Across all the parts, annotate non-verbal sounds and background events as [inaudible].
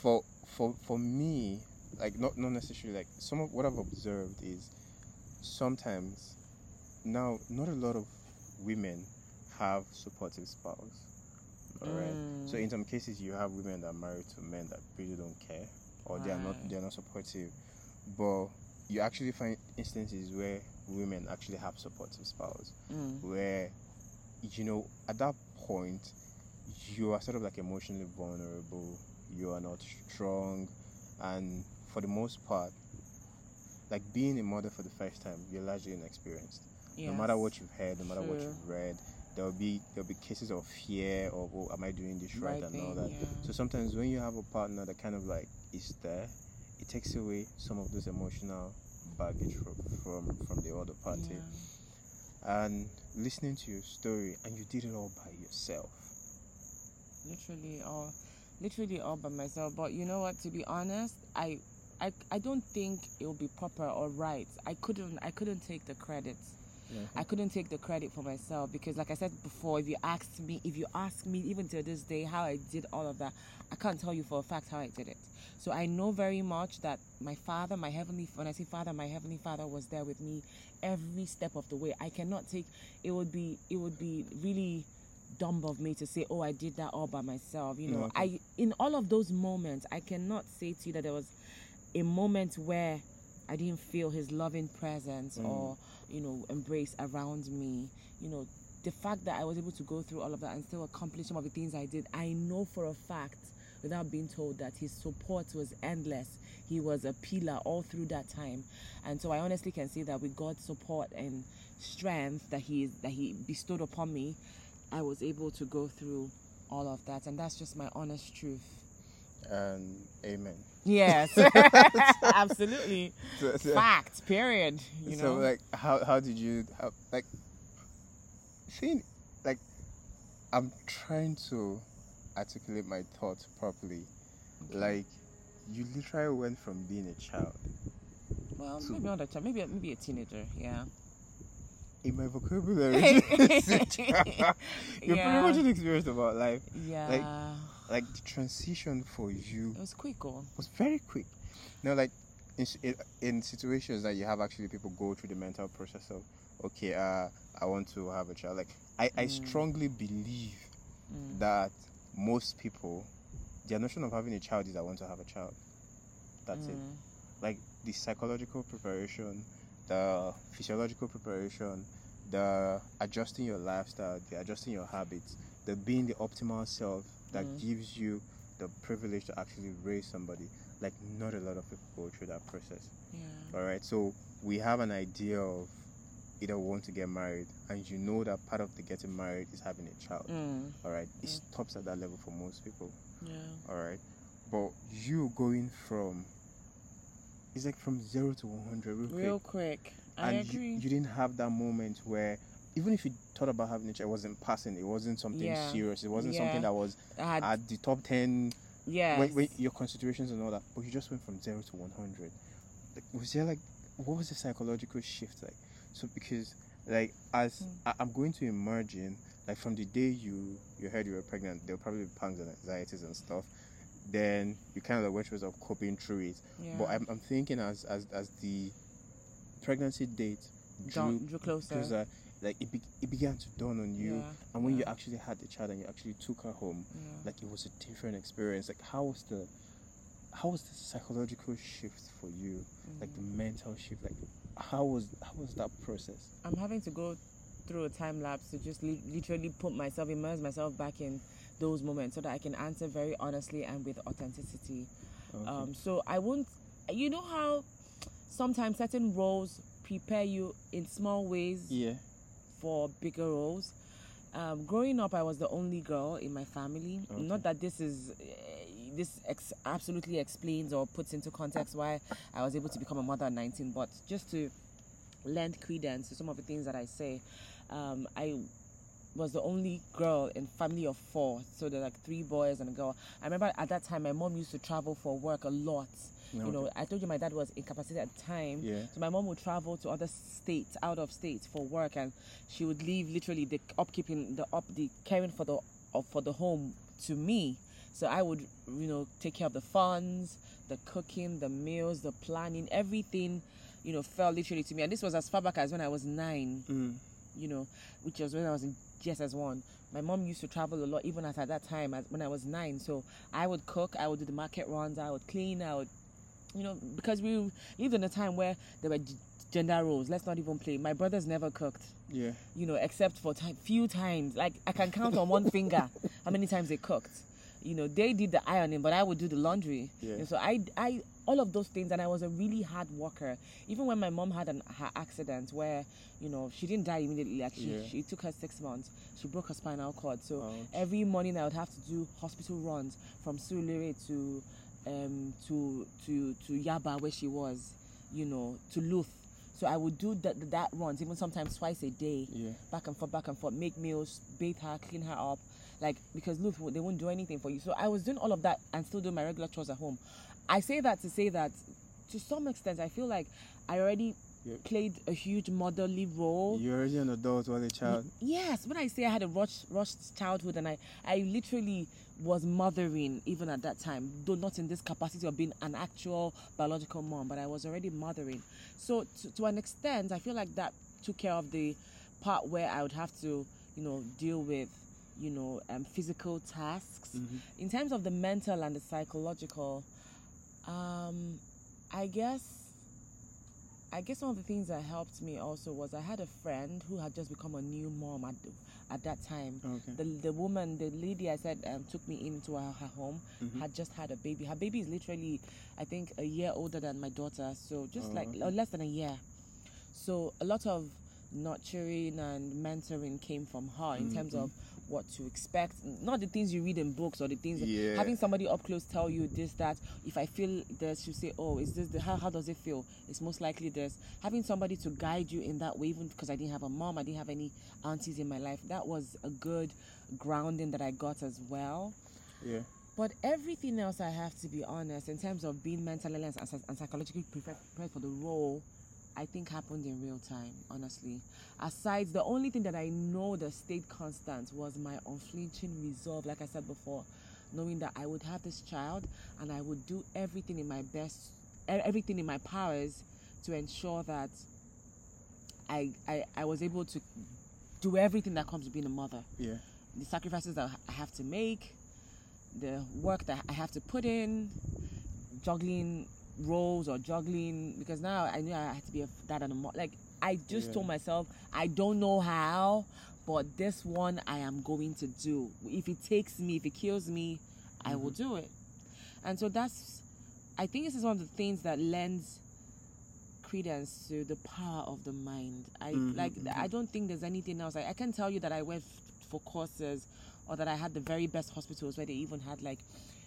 for for for me, like not not necessarily like some of what I've observed is sometimes now not a lot of women have supportive spouses. Alright. So Mm. in some cases you have women that are married to men that really don't care or they are not they are not supportive. But you actually find instances where women actually have supportive spouses. Mm. where you know at that point you are sort of like emotionally vulnerable you are not strong. And for the most part like being a mother for the first time you're largely inexperienced. No matter what you've heard no matter what you've read there'll be there'll be cases of fear of oh am i doing this right, Right and all that. yeah. so sometimes when you have a partner that kind of like is there it takes away some of those emotional baggage from from, from the other party. Yeah. and listening to your story and you did it all by yourself. Literally all literally all by myself but you know what to be honest i i, I don't think it would be proper or right i couldn't i couldn't take the credit mm-hmm. I couldn't take the credit for myself because, like I said before, if you asked me, if you ask me even to this day how I did all of that, I can't tell you for a fact how I did it. So I know very much that my father, my heavenly, when I say father, my heavenly father was there with me every step of the way. I cannot take. It would be, it would be really dumb of me to say, oh, I did that all by myself. You No, know, okay. I in all of those moments, I cannot say to you that there was a moment where I didn't feel his loving presence Mm. or you know embrace around me. You know, the fact that I was able to go through all of that and still accomplish some of the things I did, I know for a fact without being told that his support was endless. He was a pillar all through that time. And so I honestly can say that with God's support and strength that he that he bestowed upon me, I was able to go through all of that and that's just my honest truth. and amen Yes. [laughs] [laughs] Absolutely. so, so, Fact, period. You so, know. like how, how did you how, like seeing like i'm trying to articulate my thoughts properly like you literally went from being a child well, so- maybe not a child, maybe maybe a teenager. Yeah. In my vocabulary [laughs] you're Yeah. pretty much inexperienced about life Yeah. like the transition for you it was quick, oh. was very quick. You know, like in, in, in situations that you have actually people go through the mental process of, okay, uh, I want to have a child. Like I, I Mm. strongly believe Mm. that most people, their notion of having a child is I want to have a child. That's it. Mm. Like the psychological preparation, the physiological preparation, the adjusting your lifestyle, the adjusting your habits, the being the optimal self that Mm. gives you the privilege to actually raise somebody. Like not a lot of people go through that process. Yeah. All right, so we have an idea of either want to get married, and you know that part of the getting married is having a child. Mm. All right, it Mm. stops at that level for most people. Yeah. All right, but you going from it's like from zero to one hundred real quick Real quick. I and you, agree. you didn't have that moment where even if you thought about having a child, it wasn't passing. It wasn't something Yeah. serious. It wasn't Yeah. something that was had, at the top ten. When, when your considerations and all that, but you just went from zero to one hundred. Like, was there like what was the psychological shift like? So because like as Hmm. I, I'm going to imagine like from the day you you heard you were pregnant, there were probably be pangs and anxieties and stuff. Then you kind of like went ways of coping through it. yeah. But I'm, I'm thinking as as as the pregnancy date drew drew closer. closer, like it, be, it began to dawn on you. Yeah. And when you actually had the child and you actually took her home, yeah. like it was a different experience. Like how was the how was the psychological shift for you? Like the Mm. mental shift. Like how was how was that process? I'm having to go through a time lapse to just li- literally put myself, immerse myself back in those moments so that I can answer very honestly and with authenticity. Okay. Um, so I won't, you know how sometimes certain roles prepare you in small ways yeah. for bigger roles. Um, growing up, I was the only girl in my family. Okay. Not that this is uh, this ex- absolutely explains or puts into context why I was able to become a mother at 19, but just to lend credence to some of the things that I say, um, I was the only girl in family of four, so there are like three boys and a girl. I remember at that time my mom used to travel for work a lot. You know, I told you my dad was incapacitated at the time. Yeah. So my mom would travel to other states, out of states for work, and she would leave literally the upkeeping, the up, the caring for the of for the home to me. So I would, you know, take care of the funds, the cooking, the meals, the planning, everything, you know, fell literally to me. And this was as far back as when I was nine, Mm. You know, which was when I was in GSS one. My mom used to travel a lot, even at, at that time as, when I was nine. So I would cook, I would do the market runs, I would clean, I would, you know, because we lived in a time where there were g- gender roles. Let's not even play. My brothers never cooked Yeah. you know, except for time, few times. Like I can count on one [laughs] finger how many times they cooked. You know, they did the ironing, but I would do the laundry. Yeah. And so I, I, all of those things, and I was a really hard worker. Even when my mom had an her accident where, you know, she didn't die immediately. Like she, Yeah. she it took her six months. She broke her spinal cord. So Ouch. every morning I would have to do hospital runs from Surulere to, um, to to to Yaba where she was, you know, to LUTH. So I would do that that runs even sometimes twice a day Yeah. back and forth, back and forth, make meals, bathe her, clean her up, like because look, they won't do anything for you. So I was doing all of that and still doing my regular chores at home. I say that to say that to some extent, I feel like I already Yep. played a huge motherly role. You're already an adult while a child. Yes, when I say I had a rushed, rushed childhood and I, I literally was mothering even at that time, though not in this capacity of being an actual biological mom, but I was already mothering. So to, to an extent, I feel like that took care of the part where I would have to, you know, deal with, you know, um, physical tasks. Mhm. In terms of the mental and the psychological, um, I guess I guess one of the things that helped me also was I had a friend who had just become a new mom at at that time. Okay. The the woman, the lady I said um, took me into her, her home Mhm. had just had a baby. Her baby is literally, I think, a year older than my daughter. So just Oh, like okay. less than a year. So a lot of nurturing and mentoring came from her in terms Mhm. of what to expect, not the things you read in books or the things Yeah. having somebody up close tell you this that. If I feel this, you say, oh, is this the how how does it feel? It's most likely this. Having somebody to guide you in that way, even because I didn't have a mom, I didn't have any aunties in my life. That was a good grounding that I got as well. Yeah. But everything else, I have to be honest, in terms of being mentally and, and psychologically prepared, prepared for the role, I think happened in real time, honestly. Aside, the only thing that I know that stayed constant was my unflinching resolve, like I said before, knowing that I would have this child and I would do everything in my best, everything in my powers to ensure that I, I, I was able to do everything that comes with being a mother Yeah. the sacrifices that I have to make, the work that I have to put in, juggling roles or juggling because now I knew I had to be a dad and a mom. Like I just Yeah. told myself I don't know how, but this one I am going to do. If it takes me, if it kills me, I will do it. And so that's I think this is one of the things that lends credence to the power of the mind. I Mhm, like mhm. I don't think there's anything else. I, I can tell you that I went f- for courses or that I had the very best hospitals where they even had like,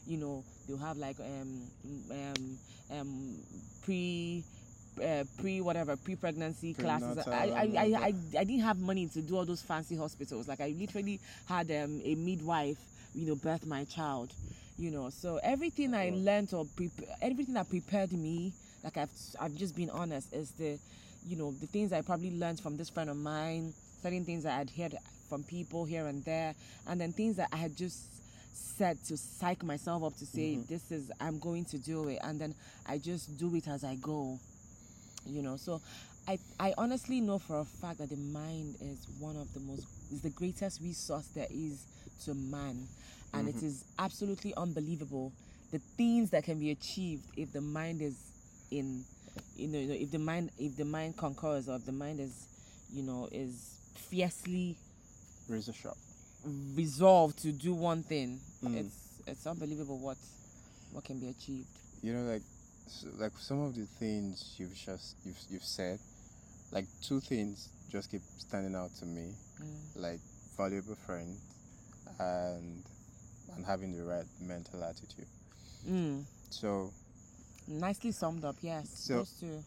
you know, they'll have like um um um pre uh, pre whatever pre pregnancy classes. I I, I, I I didn't have money to do all those fancy hospitals. Like I literally had um, a midwife, you know, birth my child. You know, so everything I Wow. learned or pre- everything that prepared me, like I've I've just been honest, is the, you know, the things I probably learned from this friend of mine, certain things I had heard from people here and there, and then things that I had just said to psych myself up to say Mhm. this is I'm going to do it, and then I just do it as I go. You know, so I I honestly know for a fact that the mind is one of the most is the greatest resource there is to man, and it Mhm. is absolutely unbelievable the things that can be achieved if the mind is in you know, you know if the mind if the mind concurs or if the mind is you know is fiercely Razor sharp. resolved to do one thing Mm. it's it's unbelievable what what can be achieved You know, like, s like some of the things you've just you've you've said, like two things just keep standing out to me, Mm. like valuable friend, and and having the right mental attitude. Mm. So nicely summed up yes So- those two